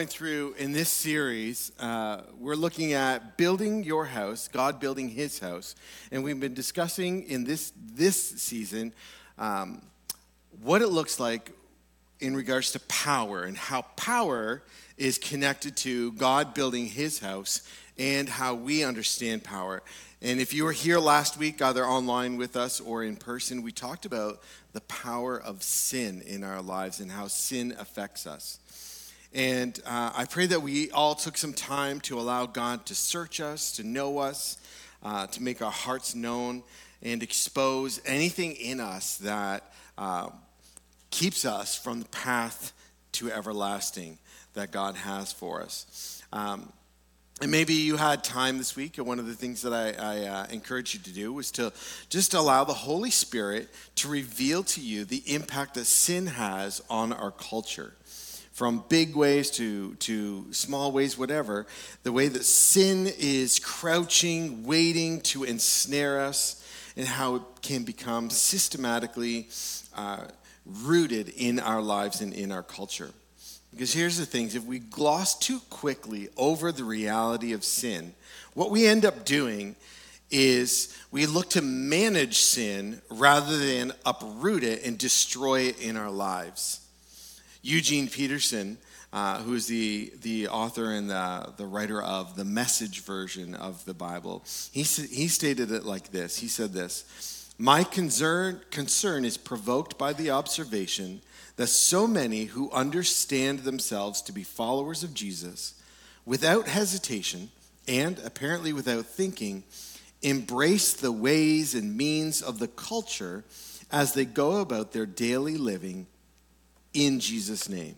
going through in this series, uh, we're looking at building your house, God building His house, and we've been discussing in this this season um, what it looks like in regards to power and how power is connected to God building His house and how we understand power. And if you were here last week, either online with us or in person, we talked about the power of sin in our lives and how sin affects us. And uh, I pray that we all took some time to allow God to search us, to know us, uh, to make our hearts known, and expose anything in us that uh, keeps us from the path to everlasting that God has for us. Um, and maybe you had time this week, and one of the things that I, I uh, encourage you to do was to just allow the Holy Spirit to reveal to you the impact that sin has on our culture from big ways to, to small ways, whatever, the way that sin is crouching, waiting to ensnare us, and how it can become systematically uh, rooted in our lives and in our culture. Because here's the thing if we gloss too quickly over the reality of sin, what we end up doing is we look to manage sin rather than uproot it and destroy it in our lives. Eugene Peterson, uh, who is the, the author and the, the writer of the message version of the Bible, he, he stated it like this. He said this My concern, concern is provoked by the observation that so many who understand themselves to be followers of Jesus, without hesitation and apparently without thinking, embrace the ways and means of the culture as they go about their daily living in Jesus' name.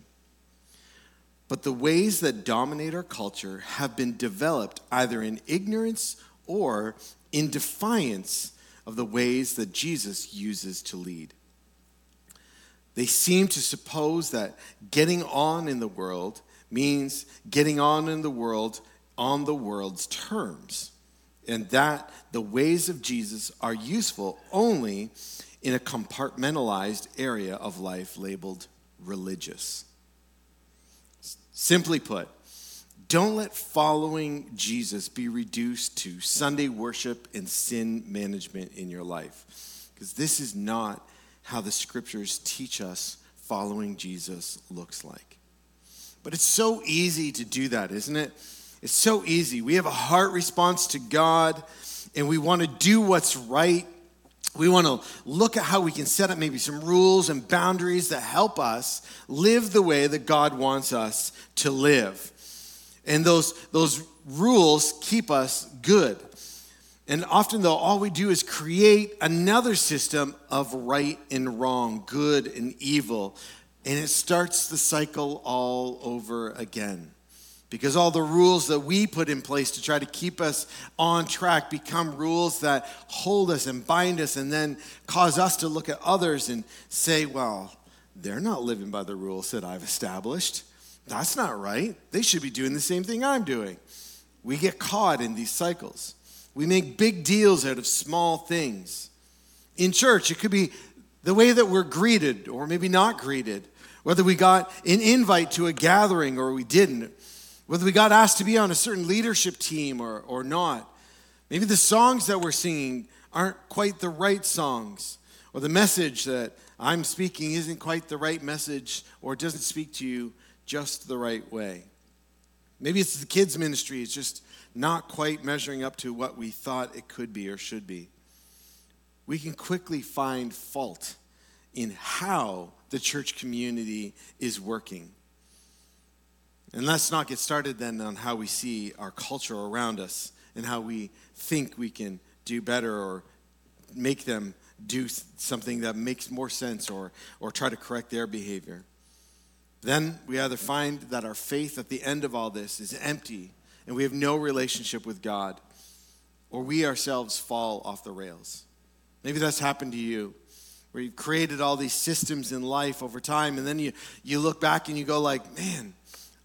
But the ways that dominate our culture have been developed either in ignorance or in defiance of the ways that Jesus uses to lead. They seem to suppose that getting on in the world means getting on in the world on the world's terms, and that the ways of Jesus are useful only in a compartmentalized area of life labeled religious. Simply put, don't let following Jesus be reduced to Sunday worship and sin management in your life. Because this is not how the scriptures teach us following Jesus looks like. But it's so easy to do that, isn't it? It's so easy. We have a heart response to God and we want to do what's right we want to look at how we can set up maybe some rules and boundaries that help us live the way that God wants us to live. And those, those rules keep us good. And often, though, all we do is create another system of right and wrong, good and evil. And it starts the cycle all over again because all the rules that we put in place to try to keep us on track become rules that hold us and bind us and then cause us to look at others and say, well, they're not living by the rules that I've established. That's not right. They should be doing the same thing I'm doing. We get caught in these cycles. We make big deals out of small things. In church, it could be the way that we're greeted or maybe not greeted, whether we got an invite to a gathering or we didn't whether we got asked to be on a certain leadership team or, or not. Maybe the songs that we're singing aren't quite the right songs, or the message that I'm speaking isn't quite the right message, or doesn't speak to you just the right way. Maybe it's the kids' ministry, it's just not quite measuring up to what we thought it could be or should be. We can quickly find fault in how the church community is working. And let's not get started then on how we see our culture around us and how we think we can do better or make them do something that makes more sense or, or try to correct their behavior. Then we either find that our faith at the end of all this is empty and we have no relationship with God, or we ourselves fall off the rails. Maybe that's happened to you where you've created all these systems in life over time and then you, you look back and you go like man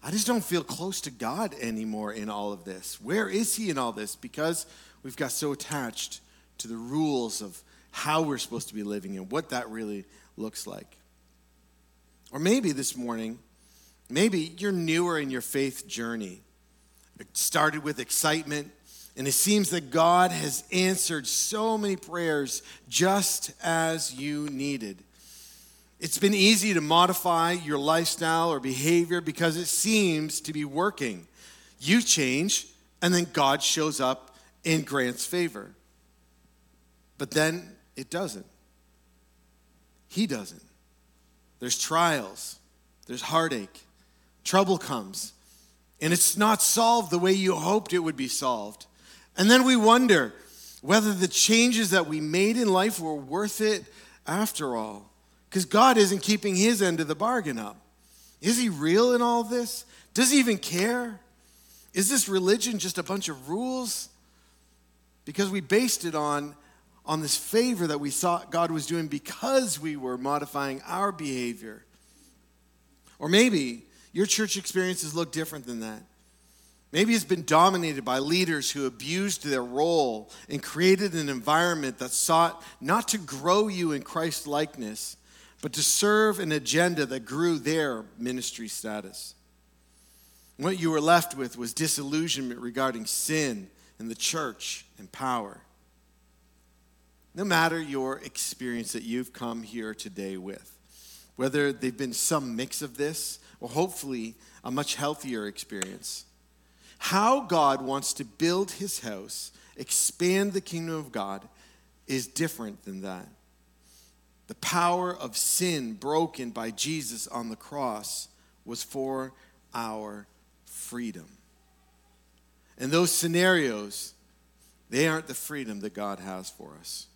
I just don't feel close to God anymore in all of this. Where is He in all this? Because we've got so attached to the rules of how we're supposed to be living and what that really looks like. Or maybe this morning, Maybe you're newer in your faith journey. It started with excitement, and it seems that God has answered so many prayers just as you needed. It's been easy to modify your lifestyle or behavior because it seems to be working. You change, and then God shows up and grants favor. But then it doesn't. He doesn't. There's trials, there's heartache, trouble comes, and it's not solved the way you hoped it would be solved. And then we wonder whether the changes that we made in life were worth it after all. Because God isn't keeping his end of the bargain up. Is he real in all this? Does he even care? Is this religion just a bunch of rules? Because we based it on, on this favor that we thought God was doing because we were modifying our behavior. Or maybe your church experiences look different than that. Maybe it's been dominated by leaders who abused their role and created an environment that sought not to grow you in Christ likeness, but to serve an agenda that grew their ministry status. What you were left with was disillusionment regarding sin and the church and power. No matter your experience that you've come here today with, whether they've been some mix of this or hopefully a much healthier experience. How God wants to build his house, expand the kingdom of God, is different than that. The power of sin broken by Jesus on the cross was for our freedom. And those scenarios, they aren't the freedom that God has for us.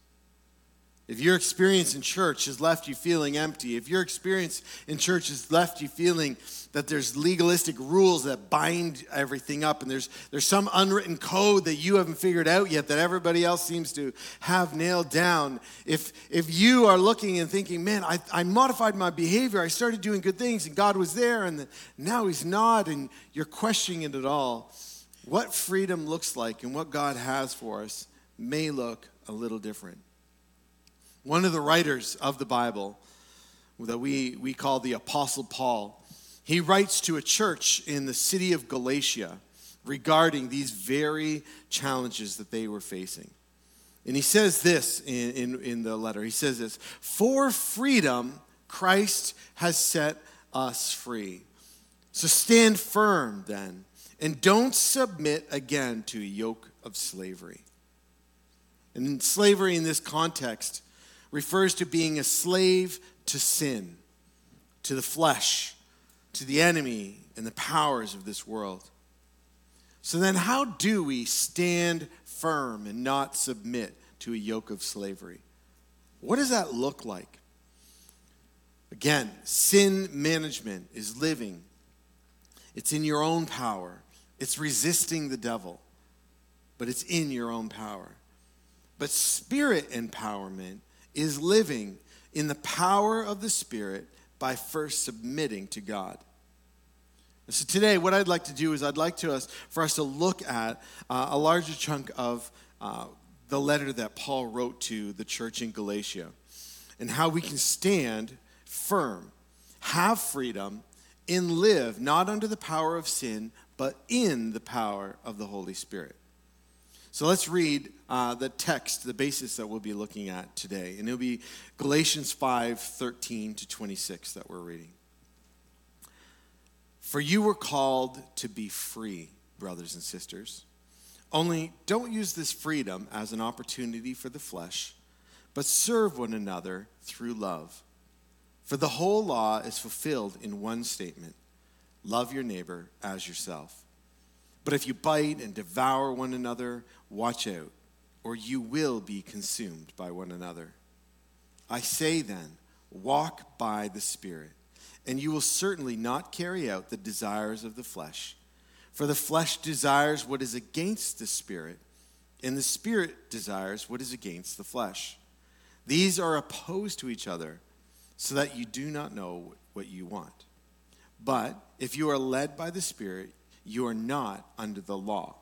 If your experience in church has left you feeling empty, if your experience in church has left you feeling that there's legalistic rules that bind everything up and there's, there's some unwritten code that you haven't figured out yet that everybody else seems to have nailed down, if, if you are looking and thinking, man, I, I modified my behavior, I started doing good things and God was there and the, now He's not, and you're questioning it at all, what freedom looks like and what God has for us may look a little different. One of the writers of the Bible that we, we call the Apostle Paul, he writes to a church in the city of Galatia regarding these very challenges that they were facing. And he says this in, in, in, the letter. He says this For freedom, Christ has set us free. So stand firm then, and don't submit again to a yoke of slavery. And slavery in this context refers to being a slave to sin, to the flesh, to the enemy, and the powers of this world. So then, how do we stand firm and not submit to a yoke of slavery? What does that look like? Again, sin management is living, it's in your own power, it's resisting the devil, but it's in your own power. But spirit empowerment is living in the power of the Spirit by first submitting to God. So today, what I'd like to do is I'd like to us for us to look at uh, a larger chunk of uh, the letter that Paul wrote to the church in Galatia, and how we can stand firm, have freedom, and live not under the power of sin, but in the power of the Holy Spirit. So let's read uh, the text, the basis that we'll be looking at today. And it'll be Galatians 5 13 to 26 that we're reading. For you were called to be free, brothers and sisters. Only don't use this freedom as an opportunity for the flesh, but serve one another through love. For the whole law is fulfilled in one statement love your neighbor as yourself. But if you bite and devour one another, watch out, or you will be consumed by one another. I say then, walk by the Spirit, and you will certainly not carry out the desires of the flesh. For the flesh desires what is against the Spirit, and the Spirit desires what is against the flesh. These are opposed to each other, so that you do not know what you want. But if you are led by the Spirit, you are not under the law.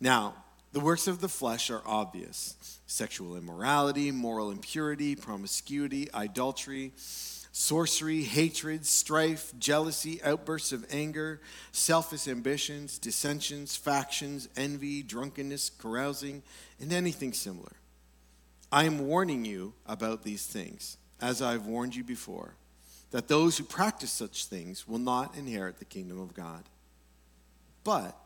Now, the works of the flesh are obvious sexual immorality, moral impurity, promiscuity, idolatry, sorcery, hatred, strife, jealousy, outbursts of anger, selfish ambitions, dissensions, factions, envy, drunkenness, carousing, and anything similar. I am warning you about these things, as I've warned you before, that those who practice such things will not inherit the kingdom of God. But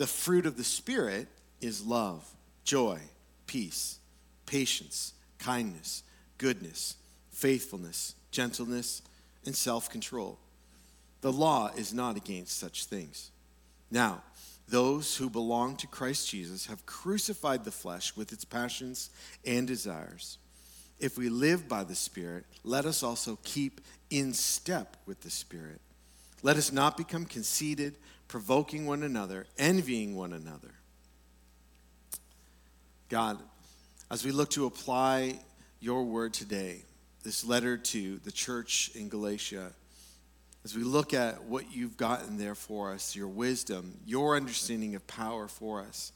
the fruit of the Spirit is love, joy, peace, patience, kindness, goodness, faithfulness gentleness, and self control. The law is not against such things. Now, those who belong to Christ Jesus have crucified the flesh with its passions and desires. If we live by the Spirit, let us also keep in step with the Spirit. Let us not become conceited, provoking one another, envying one another. God, as we look to apply your word today, this letter to the church in Galatia, as we look at what you've gotten there for us, your wisdom, your understanding of power for us,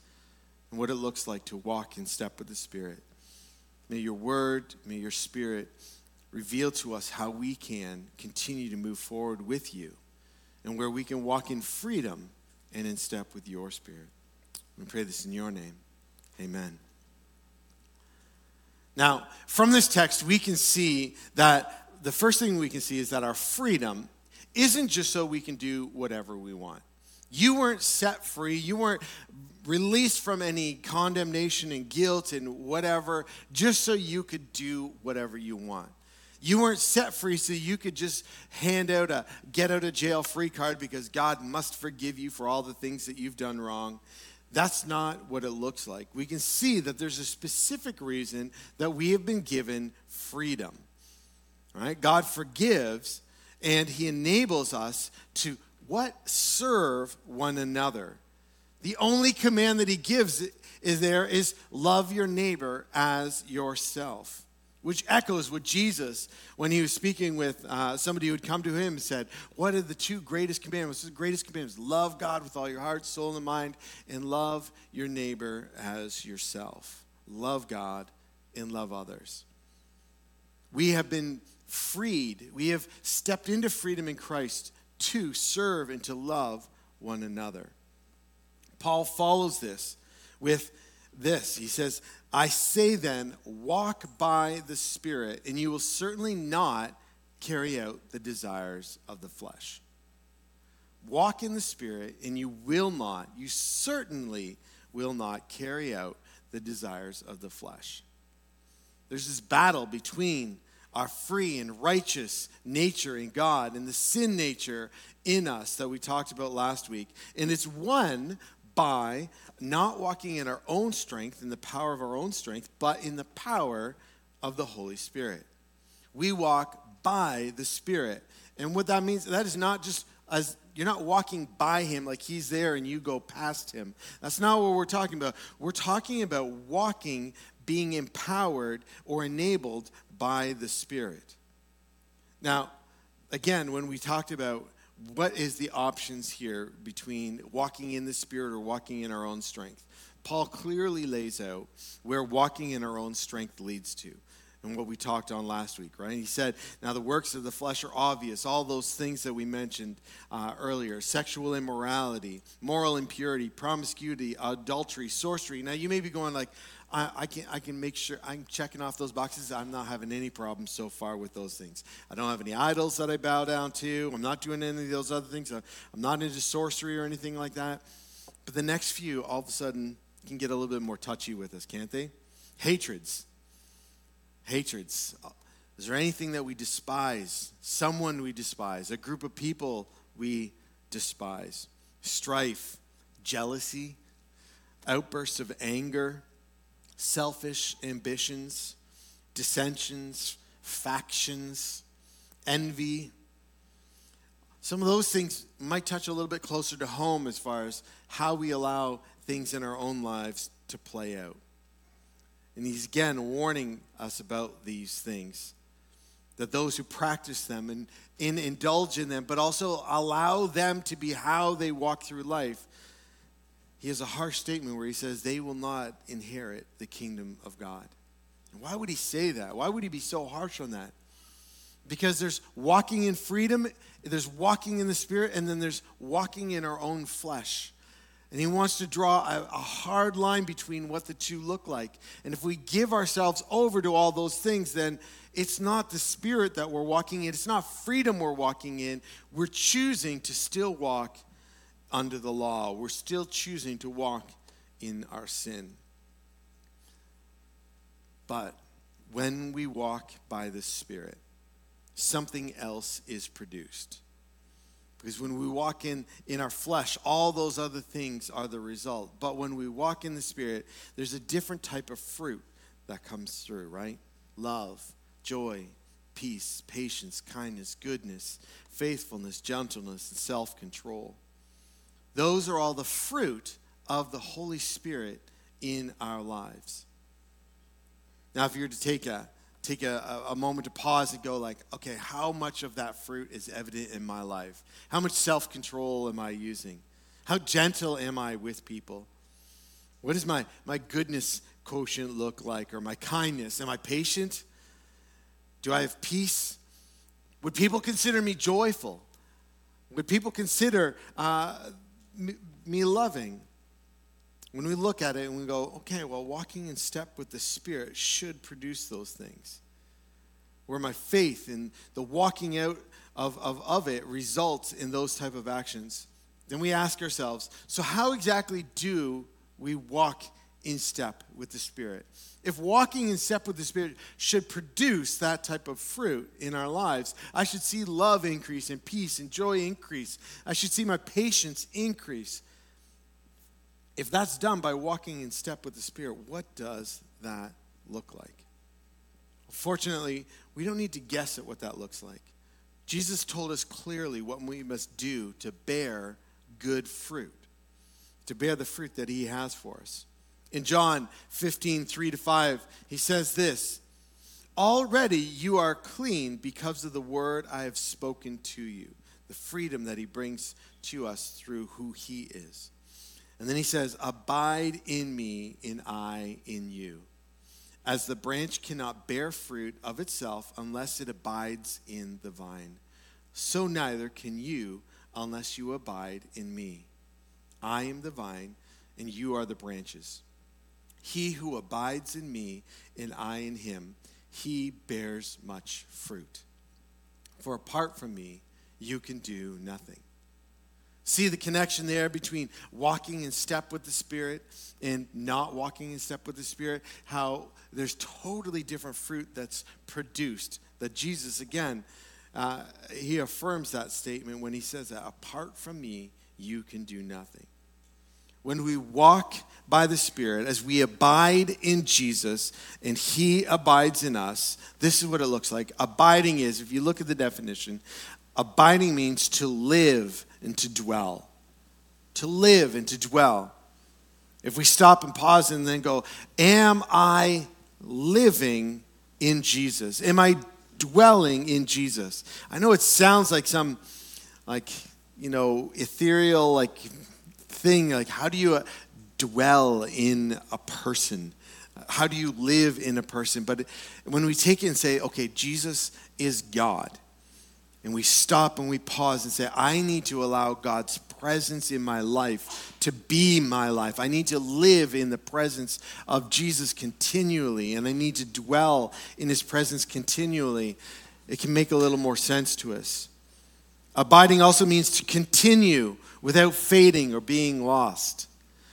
and what it looks like to walk in step with the Spirit. May your word, may your spirit reveal to us how we can continue to move forward with you and where we can walk in freedom and in step with your spirit. We pray this in your name. Amen. Now, from this text, we can see that the first thing we can see is that our freedom isn't just so we can do whatever we want. You weren't set free, you weren't released from any condemnation and guilt and whatever, just so you could do whatever you want. You weren't set free so you could just hand out a get out of jail free card because God must forgive you for all the things that you've done wrong. That's not what it looks like. We can see that there's a specific reason that we have been given freedom. Right? God forgives and he enables us to what serve one another. The only command that he gives is there is love your neighbor as yourself which echoes what Jesus, when he was speaking with uh, somebody who had come to him, and said, What are the two greatest commandments? The greatest commandments love God with all your heart, soul, and mind, and love your neighbor as yourself. Love God and love others. We have been freed, we have stepped into freedom in Christ to serve and to love one another. Paul follows this with this. He says, I say then, walk by the Spirit, and you will certainly not carry out the desires of the flesh. Walk in the Spirit, and you will not, you certainly will not carry out the desires of the flesh. There's this battle between our free and righteous nature in God and the sin nature in us that we talked about last week. And it's won by not walking in our own strength, in the power of our own strength, but in the power of the Holy Spirit. We walk by the Spirit. And what that means, that is not just as you're not walking by him like he's there and you go past him. That's not what we're talking about. We're talking about walking, being empowered or enabled by the Spirit. Now, again, when we talked about what is the options here between walking in the Spirit or walking in our own strength? Paul clearly lays out where walking in our own strength leads to and what we talked on last week, right? He said, Now the works of the flesh are obvious, all those things that we mentioned uh, earlier sexual immorality, moral impurity, promiscuity, adultery, sorcery. Now you may be going, like, I, I, can, I can make sure I'm checking off those boxes. I'm not having any problems so far with those things. I don't have any idols that I bow down to. I'm not doing any of those other things. I'm not into sorcery or anything like that. But the next few, all of a sudden, can get a little bit more touchy with us, can't they? Hatreds. Hatreds. Is there anything that we despise? Someone we despise? A group of people we despise? Strife, jealousy, outbursts of anger selfish ambitions, dissensions, factions, envy. Some of those things might touch a little bit closer to home as far as how we allow things in our own lives to play out. And he's again warning us about these things that those who practice them and, and indulge in them, but also allow them to be how they walk through life, he has a harsh statement where he says, They will not inherit the kingdom of God. And why would he say that? Why would he be so harsh on that? Because there's walking in freedom, there's walking in the Spirit, and then there's walking in our own flesh. And he wants to draw a, a, hard line between what the two look like. And if we give ourselves over to all those things, then it's not the spirit that we're walking in, it's not freedom we're walking in. We're choosing to still walk under the law, we're still choosing to walk in our sin. But when we walk by the Spirit, something else is produced. Because when we walk in, in our flesh, all those other things are the result. But when we walk in the Spirit, there's a different type of fruit that comes through, right? Love, joy, peace, patience, kindness, goodness, faithfulness, gentleness, and self control. Those are all the fruit of the Holy Spirit in our lives. Now, if you were to take a take a, a moment to pause and go like, okay, how much of that fruit is evident in my life? How much self-control am I using? How gentle am I with people? What does my, my goodness quotient look like? Or my kindness? Am I patient? Do I have peace? Would people consider me joyful? Would people consider uh, me, loving? When we look at it and we go, okay, well, walking in step with the Spirit should produce those things. Where my faith and the walking out of, of, of it results in those type of actions. Then we ask ourselves, so how exactly do we walk in step with the Spirit? If walking in step with the Spirit should produce that type of fruit in our lives, I should see love increase and peace and joy increase. I should see my patience increase. If that's done by walking in step with the Spirit, what does that look like? Fortunately, we don't need to guess at what that looks like. Jesus told us clearly what we must do to bear good fruit, to bear the fruit that He has for us. In John 15, 3 to 5, He says this Already you are clean because of the word I have spoken to you, the freedom that He brings to us through who He is. And then he says, Abide in me, and I in you. As the branch cannot bear fruit of itself unless it abides in the vine, so neither can you unless you abide in me. I am the vine, and you are the branches. He who abides in me, and I in him, he bears much fruit. For apart from me, you can do nothing. See the connection there between walking in step with the Spirit and not walking in step with the Spirit? How there's totally different fruit that's produced. That Jesus, again, uh, he affirms that statement when he says that apart from me, you can do nothing. When we walk by the Spirit, as we abide in Jesus and He abides in us, this is what it looks like. Abiding is, if you look at the definition, abiding means to live and to dwell. To live and to dwell. If we stop and pause and then go, Am I living in Jesus? Am I dwelling in Jesus? I know it sounds like some, like, you know, ethereal, like, thing. Like, how do you uh, dwell in a person? How do you live in a person? But when we take it and say, okay, Jesus is God and we stop and we pause and say, I need to allow God's presence in my life to be my life. I need to live in the presence of Jesus continually, and I need to dwell in his presence continually. It can make a little more sense to us. Abiding also means to continue without fading or being lost.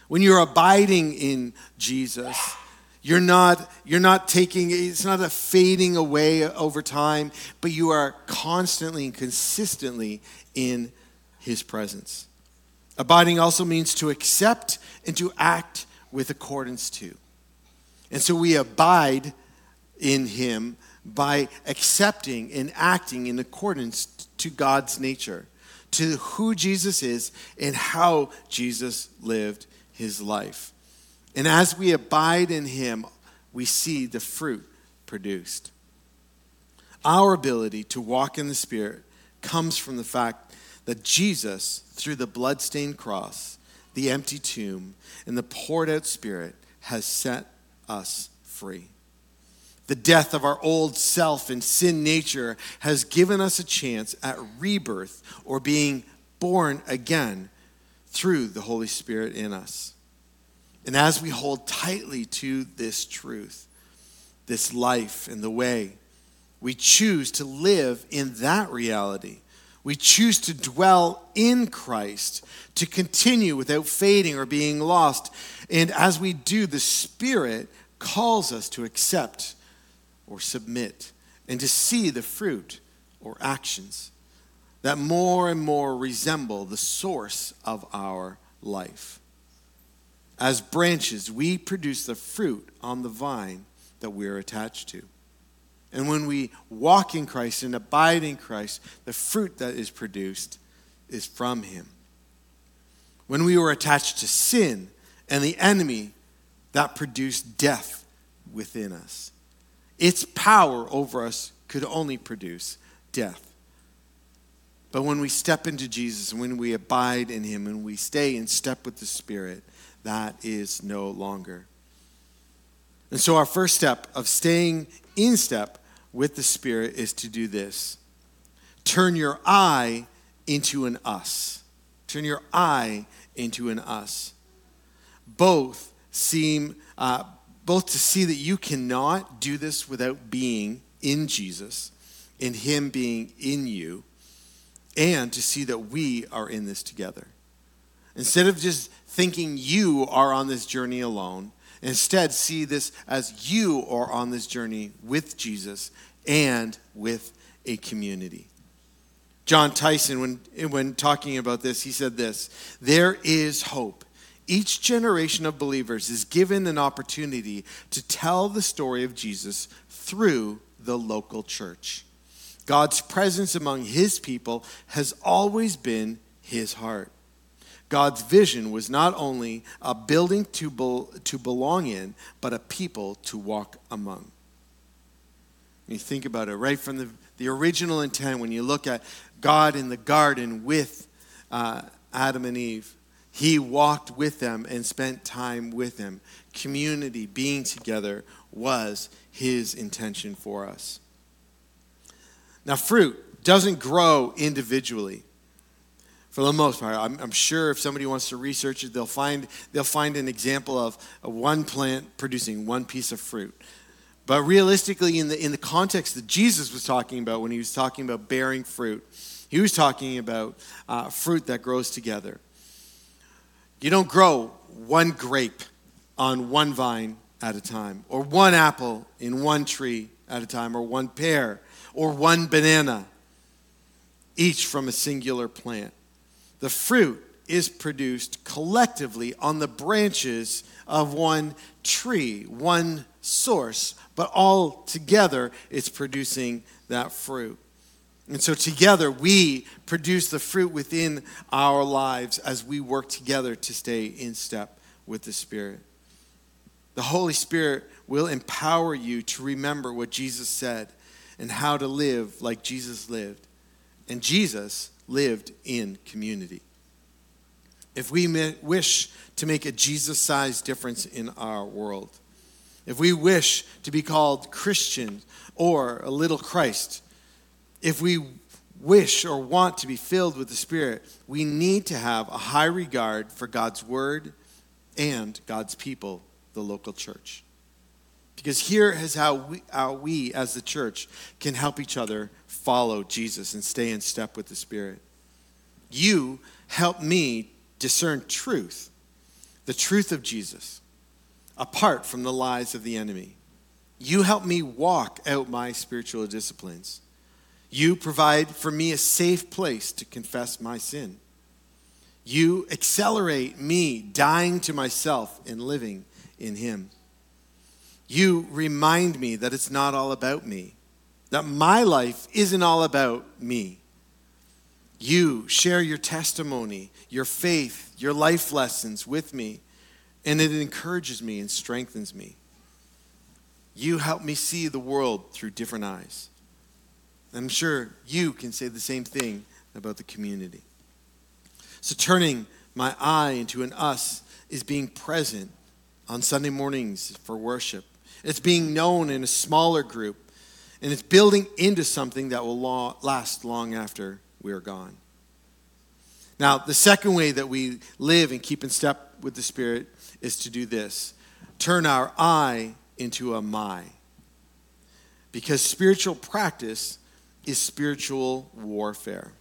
When you're abiding in Jesus, you're not, you're not taking, it's not a fading away over time, but you are constantly and consistently in his presence. Abiding also means to accept and to act with accordance to. And so we abide in him by accepting and acting in accordance to God's nature, to who Jesus is and how Jesus lived his life. And as we abide in Him, we see the fruit produced. Our ability to walk in the Spirit comes from the fact that Jesus, through the bloodstained cross, the empty tomb, and the poured out Spirit, has set us free. The death of our old self and sin nature has given us a chance at rebirth or being born again through the Holy Spirit in us. And as we hold tightly to this truth, this life and the way, we choose to live in that reality. We choose to dwell in Christ, to continue without fading or being lost. And as we do, the Spirit calls us to accept or submit and to see the fruit or actions that more and more resemble the source of our life. As branches, we produce the fruit on the vine that we're attached to. And when we walk in Christ and abide in Christ, the fruit that is produced is from Him. When we were attached to sin and the enemy, that produced death within us. Its power over us could only produce death. But when we step into Jesus when we abide in Him and we stay in step with the Spirit, that is no longer. And so, our first step of staying in step with the Spirit is to do this turn your I into an us. Turn your I into an us. Both seem, uh, both to see that you cannot do this without being in Jesus, in Him being in you and to see that we are in this together. Instead of just thinking you are on this journey alone, instead see this as you are on this journey with Jesus and with a community. Jon Tyson, when, when talking about this, he said this There is hope. Each generation of believers is given an opportunity to tell the story of Jesus through the local church. God's presence among his people has always been his heart. God's vision was not only a building to, be, to belong in, but a people to walk among. you think about it, right from the, the original intent, when you look at God in the garden with uh, Adam and Eve, he walked with them and spent time with them. Community, being together, was his intention for us. Now, fruit doesn't grow individually for the most part. I'm, I'm, sure if somebody wants to research it, they'll find, they'll find an example of one plant producing one piece of fruit. But realistically, in the, in the context that Jesus was talking about when he was talking about bearing fruit, he was talking about uh, fruit that grows together. You don't grow one grape on one vine at a time, or one apple in one tree at a time, or one pear or one banana, each from a singular plant. The fruit is produced collectively on the branches of one tree, one source, but all together it's producing that fruit. And so together we produce the fruit within our lives as we work together to stay in step with the Spirit. The Holy Spirit will empower you to remember what Jesus said and how to live like Jesus lived. And Jesus lived in community. If we wish to make a Jesus sized difference in our world, if we wish to be called Christian or a little Christ, if we wish or want to be filled with the Spirit, we need to have a high regard for God's Word and God's people, the local church. Because here is how we, how we, as the church, can help each other follow Jesus and stay in step with the Spirit. You help me discern truth, the truth of Jesus, apart from the lies of the enemy. You help me walk out my spiritual disciplines. You provide for me a safe place to confess my sin. You accelerate me dying to myself and living in Him. You remind me that it's not all about me, that my life isn't all about me. You share your testimony, your faith, your life lessons with me, and it encourages me and strengthens me. You help me see the world through different eyes. I'm sure you can say the same thing about the community. So, turning my I into an us is being present on Sunday mornings for worship It's being known in a smaller group, and it's building into something that will last long after we are gone. Now, the second way that we live and keep in step with the Spirit is to do this turn our I into a my. Because spiritual practice is spiritual warfare.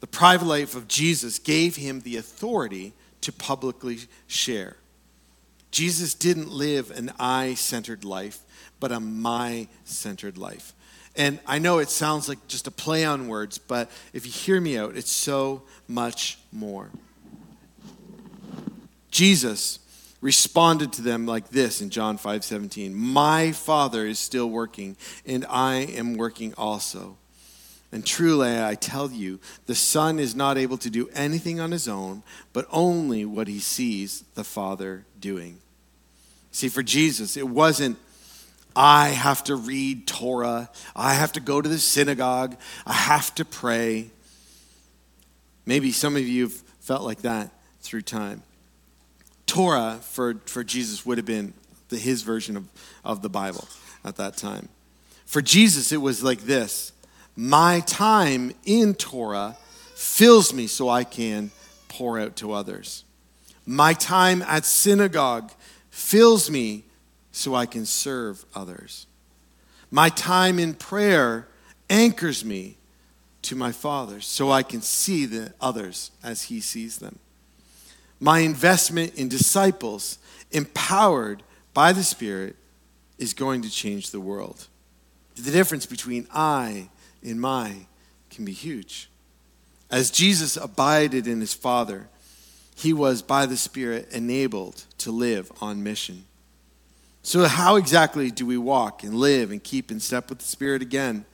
The private life of Jesus gave him the authority to publicly share. Jesus didn't live an I centered life, but a my centered life. And I know it sounds like just a play on words, but if you hear me out, it's so much more. Jesus responded to them like this in John 5 17 My Father is still working, and I am working also. And truly, I tell you, the Son is not able to do anything on his own, but only what he sees the Father doing. See, for Jesus, it wasn't I have to read Torah. I have to go to the synagogue. I have to pray. Maybe some of you have felt like that through time. Torah for, for Jesus would have been the, his version of, of the Bible at that time. For Jesus, it was like this My time in Torah fills me so I can pour out to others. My time at synagogue fills me so I can serve others. My time in prayer anchors me to my Father so I can see the others as He sees them. My investment in disciples, empowered by the Spirit, is going to change the world. The difference between I and my can be huge. As Jesus abided in his Father, he was by the Spirit enabled to live on mission. So, how exactly do we walk and live and keep in step with the Spirit again?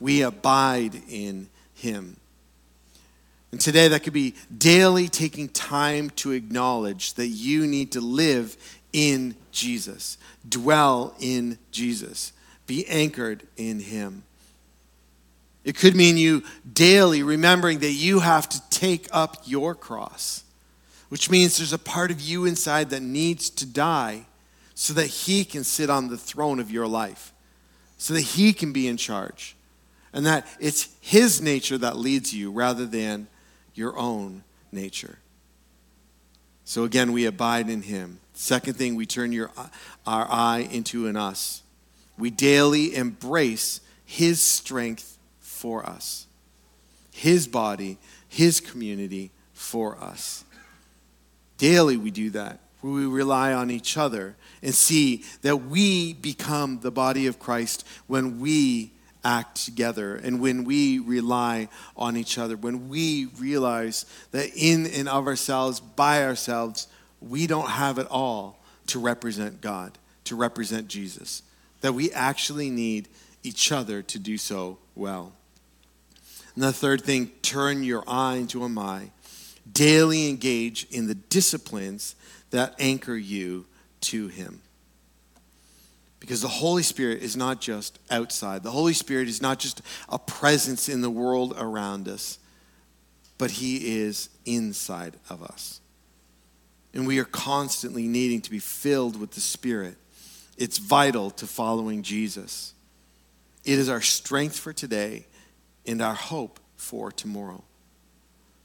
We abide in Him. And today, that could be daily taking time to acknowledge that you need to live in Jesus, dwell in Jesus, be anchored in Him. It could mean you daily remembering that you have to take up your cross, which means there's a part of you inside that needs to die so that He can sit on the throne of your life, so that He can be in charge, and that it's His nature that leads you rather than your own nature. So again, we abide in Him. Second thing, we turn your, our I into an us. We daily embrace His strength for us, His body, His community for us. Daily, we do that. We rely on each other and see that we become the body of Christ when we act together and when we rely on each other, when we realize that in and of ourselves, by ourselves, we don't have it all to represent God, to represent Jesus, that we actually need each other to do so well. And the third thing, turn your I into a my. Daily engage in the disciplines that anchor you to Him. Because the Holy Spirit is not just outside, the Holy Spirit is not just a presence in the world around us, but He is inside of us. And we are constantly needing to be filled with the Spirit. It's vital to following Jesus. It is our strength for today and our hope for tomorrow.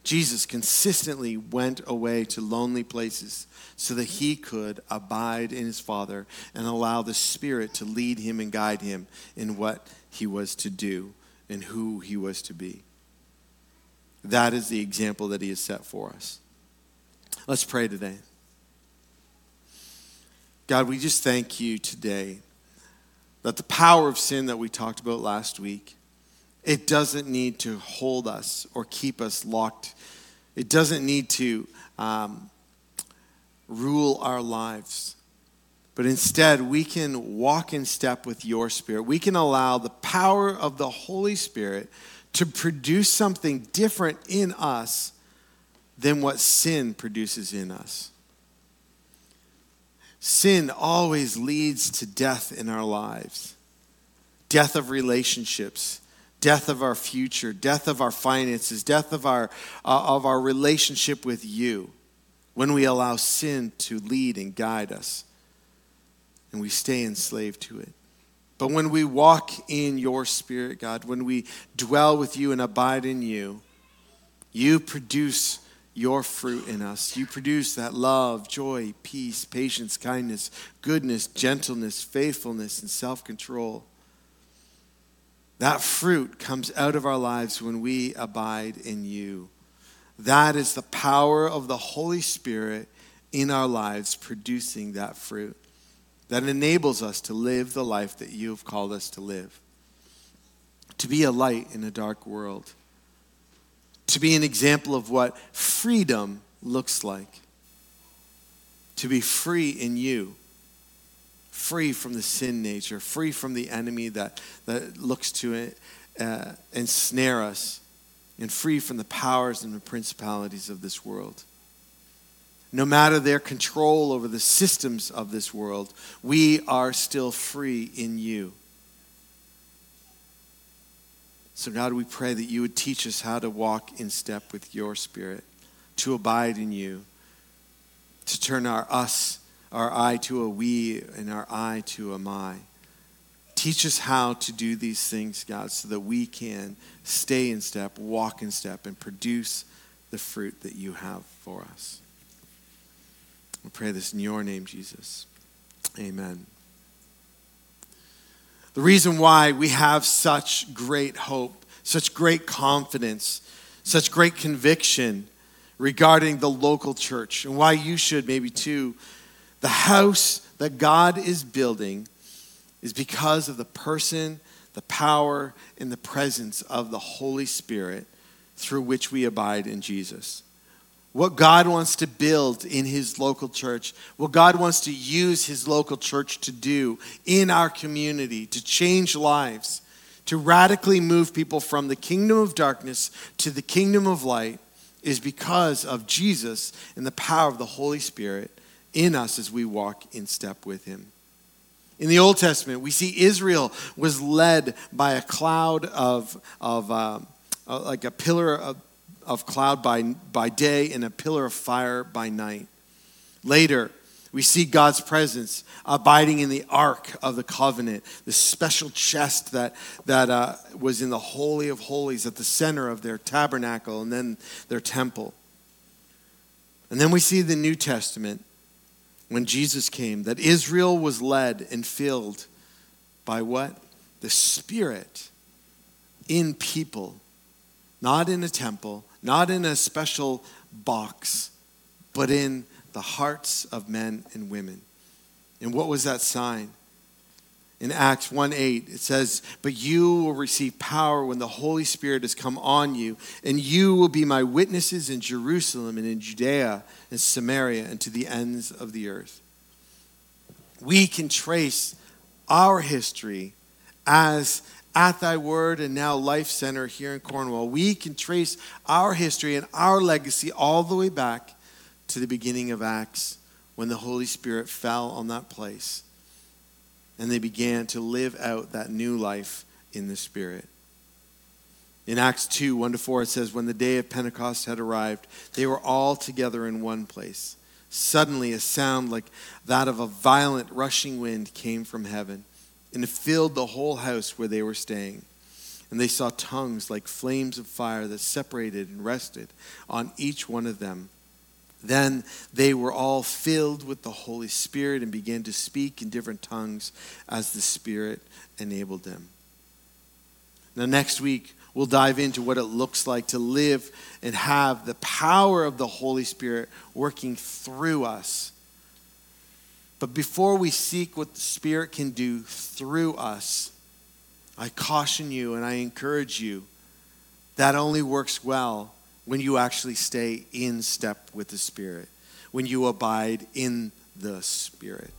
Jesus consistently went away to lonely places so that he could abide in his Father and allow the Spirit to lead him and guide him in what he was to do and who he was to be. That is the example that he has set for us. Let's pray today. God, we just thank you today that the power of sin that we talked about last week it doesn't need to hold us or keep us locked. It doesn't need to um, rule our lives. But instead, we can walk in step with your Spirit. We can allow the power of the Holy Spirit to produce something different in us than what sin produces in us. Sin always leads to death in our lives death of relationships, death of our future, death of our finances, death of our, uh, of our relationship with you when we allow sin to lead and guide us. and we stay enslaved to it. But when we walk in your spirit, God, when we dwell with you and abide in you, you produce your fruit in us. You produce that love, joy, peace, patience, kindness, goodness, gentleness, faithfulness, and self control. That fruit comes out of our lives when we abide in you. That is the power of the Holy Spirit in our lives producing that fruit that enables us to live the life that you have called us to live, to be a light in a dark world, to be an example of what freedom looks like, to be free in you, free from the sin nature, free from the enemy that, that looks to uh, ensnare us, and free from the powers and the principalities of this world no matter their control over the systems of this world, we are still free in you. So, God, we pray that you would teach us how to walk in step with your spirit, to abide in you, to turn our us, our I to a we, and our I to a my. Teach us how to do these things, God, so that we can stay in step, walk in step, and produce the fruit that you have for us. We pray this in your name, Jesus. Amen. The reason why we have such great hope, such great confidence, such great conviction regarding the local church, and why you should maybe too, the house that God is building is because of the person, the power, and the presence of the Holy Spirit through which we abide in Jesus. What God wants to build in His local church, what God wants to use His local church to do in our community, to change lives, to radically move people from the kingdom of darkness to the kingdom of light, is because of Jesus and the power of the Holy Spirit in us as we walk in step with Him. In the Old Testament, we see Israel was led by a cloud of, of um, uh, like a pillar of of cloud by, by day and a pillar of fire by night. Later, we see God's presence abiding in the ark of the covenant, the special chest that, that uh, was in the Holy of Holies at the center of their tabernacle and then their temple. And then we see the New Testament when Jesus came that Israel was led and filled by what? The Spirit in people, not in a temple, not in a special box, but in the hearts of men and women. And what was that sign? In Acts 1 8, it says, But you will receive power when the Holy Spirit has come on you, and you will be my witnesses in Jerusalem and in Judea and Samaria and to the ends of the earth. We can trace our history as at Thy Word and now Life Center here in Cornwall, we can trace our history and our legacy all the way back to the beginning of Acts when the Holy Spirit fell on that place and they began to live out that new life in the Spirit. In Acts 2 1 to 4, it says, When the day of Pentecost had arrived, they were all together in one place. Suddenly, a sound like that of a violent rushing wind came from heaven and it filled the whole house where they were staying. And they saw tongues like flames of fire that separated and rested on each one of them. Then they were all filled with the Holy Spirit and began to speak in different tongues as the Spirit enabled them. Now, next week, we'll dive into what it looks like to live and have the power of the Holy Spirit working through us but before we seek what the Spirit can do through us, I caution you and I encourage you that only works well when you actually stay in step with the Spirit, when you abide in the Spirit.